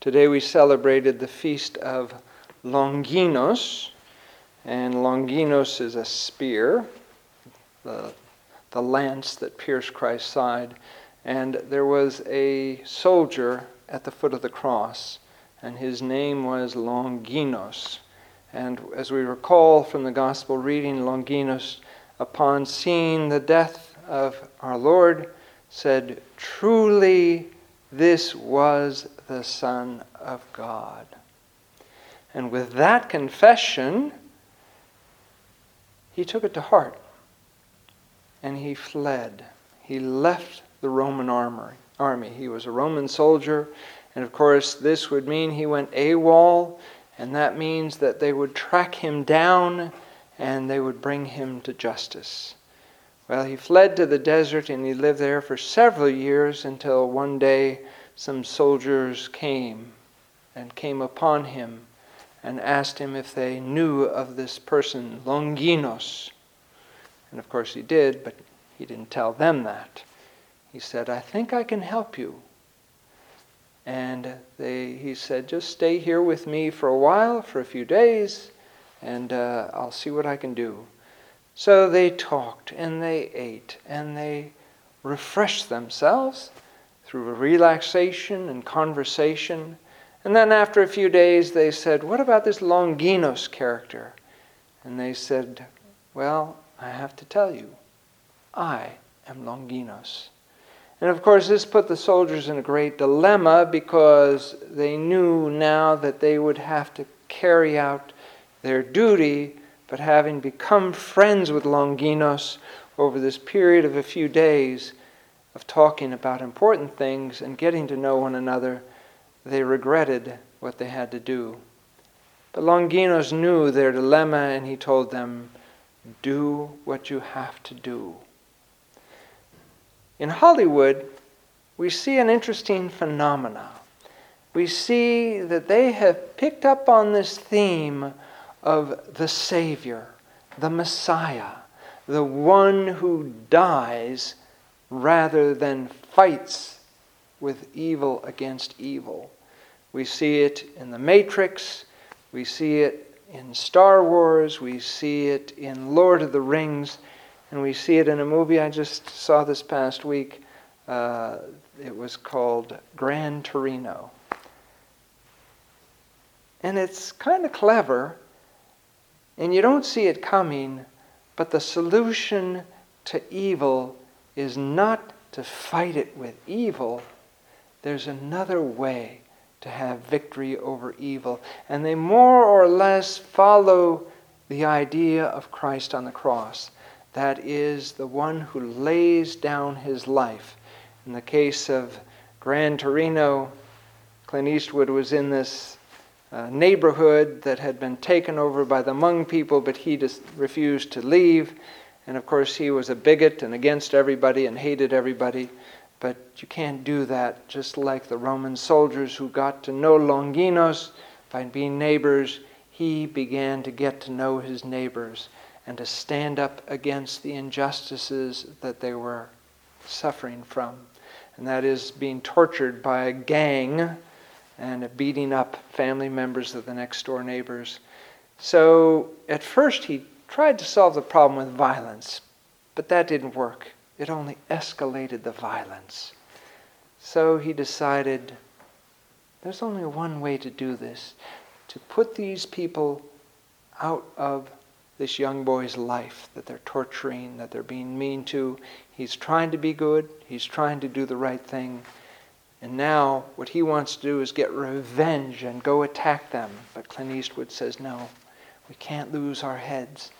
Today we celebrated the feast of Longinos, and Longinos is a spear, the, the lance that pierced Christ's side. And there was a soldier at the foot of the cross, and his name was Longinos. And as we recall from the gospel reading, Longinos, upon seeing the death of our Lord, said, Truly, this was the Son of God. And with that confession, he took it to heart and he fled. He left the Roman army. He was a Roman soldier, and of course, this would mean he went AWOL, and that means that they would track him down and they would bring him to justice. Well, he fled to the desert and he lived there for several years until one day some soldiers came and came upon him and asked him if they knew of this person, Longinos. And of course he did, but he didn't tell them that. He said, I think I can help you. And they, he said, just stay here with me for a while, for a few days, and uh, I'll see what I can do. So they talked and they ate and they refreshed themselves through relaxation and conversation. And then after a few days, they said, What about this Longinos character? And they said, Well, I have to tell you, I am Longinos. And of course, this put the soldiers in a great dilemma because they knew now that they would have to carry out their duty, but having become friends with Longinos over this period of a few days, of talking about important things and getting to know one another, they regretted what they had to do. But Longinos knew their dilemma and he told them, Do what you have to do. In Hollywood, we see an interesting phenomena. We see that they have picked up on this theme of the Savior, the Messiah, the one who dies rather than fights with evil against evil. We see it in The Matrix, we see it in Star Wars, we see it in Lord of the Rings, and we see it in a movie I just saw this past week. Uh, it was called Gran Torino. And it's kind of clever, and you don't see it coming, but the solution to evil is not to fight it with evil. There's another way to have victory over evil. And they more or less follow the idea of Christ on the cross. That is, the one who lays down his life. In the case of Gran Torino, Clint Eastwood was in this uh, neighborhood that had been taken over by the Hmong people, but he just refused to leave. And of course, he was a bigot and against everybody and hated everybody. But you can't do that, just like the Roman soldiers who got to know Longinos by being neighbors. He began to get to know his neighbors and to stand up against the injustices that they were suffering from. And that is being tortured by a gang and beating up family members of the next door neighbors. So at first he tried to solve the problem with violence, but that didn't work. It only escalated the violence. So he decided there's only one way to do this to put these people out of this young boy's life that they're torturing, that they're being mean to. He's trying to be good, he's trying to do the right thing. And now, what he wants to do is get revenge and go attack them. But Clint Eastwood says, no, we can't lose our heads.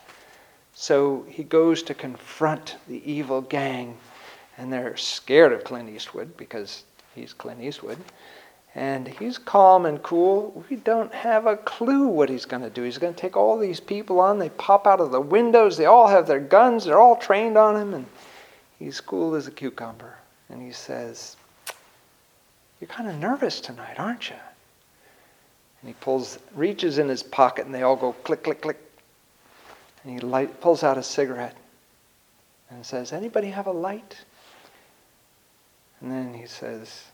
So he goes to confront the evil gang, and they're scared of Clint Eastwood because he's Clint Eastwood. And he's calm and cool. We don't have a clue what he's going to do. He's going to take all these people on. They pop out of the windows. They all have their guns. They're all trained on him. And he's cool as a cucumber. And he says, You're kind of nervous tonight, aren't you? And he pulls, reaches in his pocket, and they all go click, click, click. And he light, pulls out a cigarette and says, Anybody have a light? And then he says,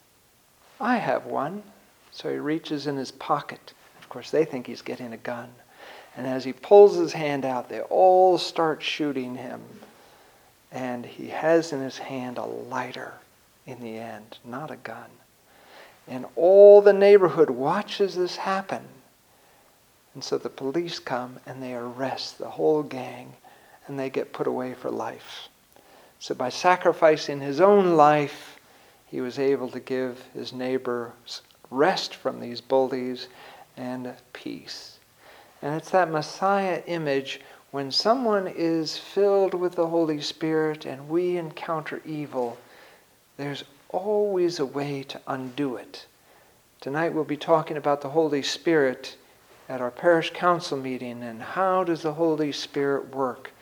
I have one. So he reaches in his pocket. Of course, they think he's getting a gun. And as he pulls his hand out, they all start shooting him. And he has in his hand a lighter in the end, not a gun. And all the neighborhood watches this happen. And so the police come and they arrest the whole gang and they get put away for life. So by sacrificing his own life, he was able to give his neighbors rest from these bullies and peace. And it's that Messiah image when someone is filled with the Holy Spirit and we encounter evil, there's always a way to undo it. Tonight we'll be talking about the Holy Spirit at our parish council meeting and how does the Holy Spirit work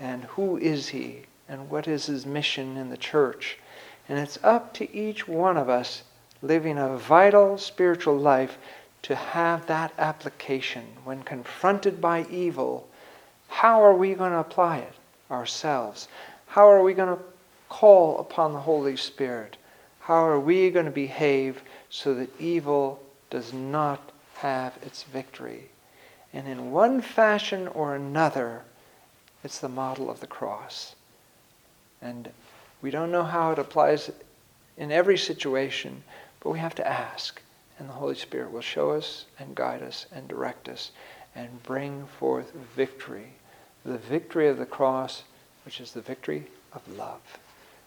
and who is he and what is his mission in the church. And it's up to each one of us living a vital spiritual life to have that application. When confronted by evil, how are we going to apply it ourselves? How are we going to call upon the Holy Spirit? How are we going to behave so that evil does not have its victory? And in one fashion or another, it's the model of the cross. And we don't know how it applies in every situation, but we have to ask. And the Holy Spirit will show us and guide us and direct us and bring forth victory. The victory of the cross, which is the victory of love.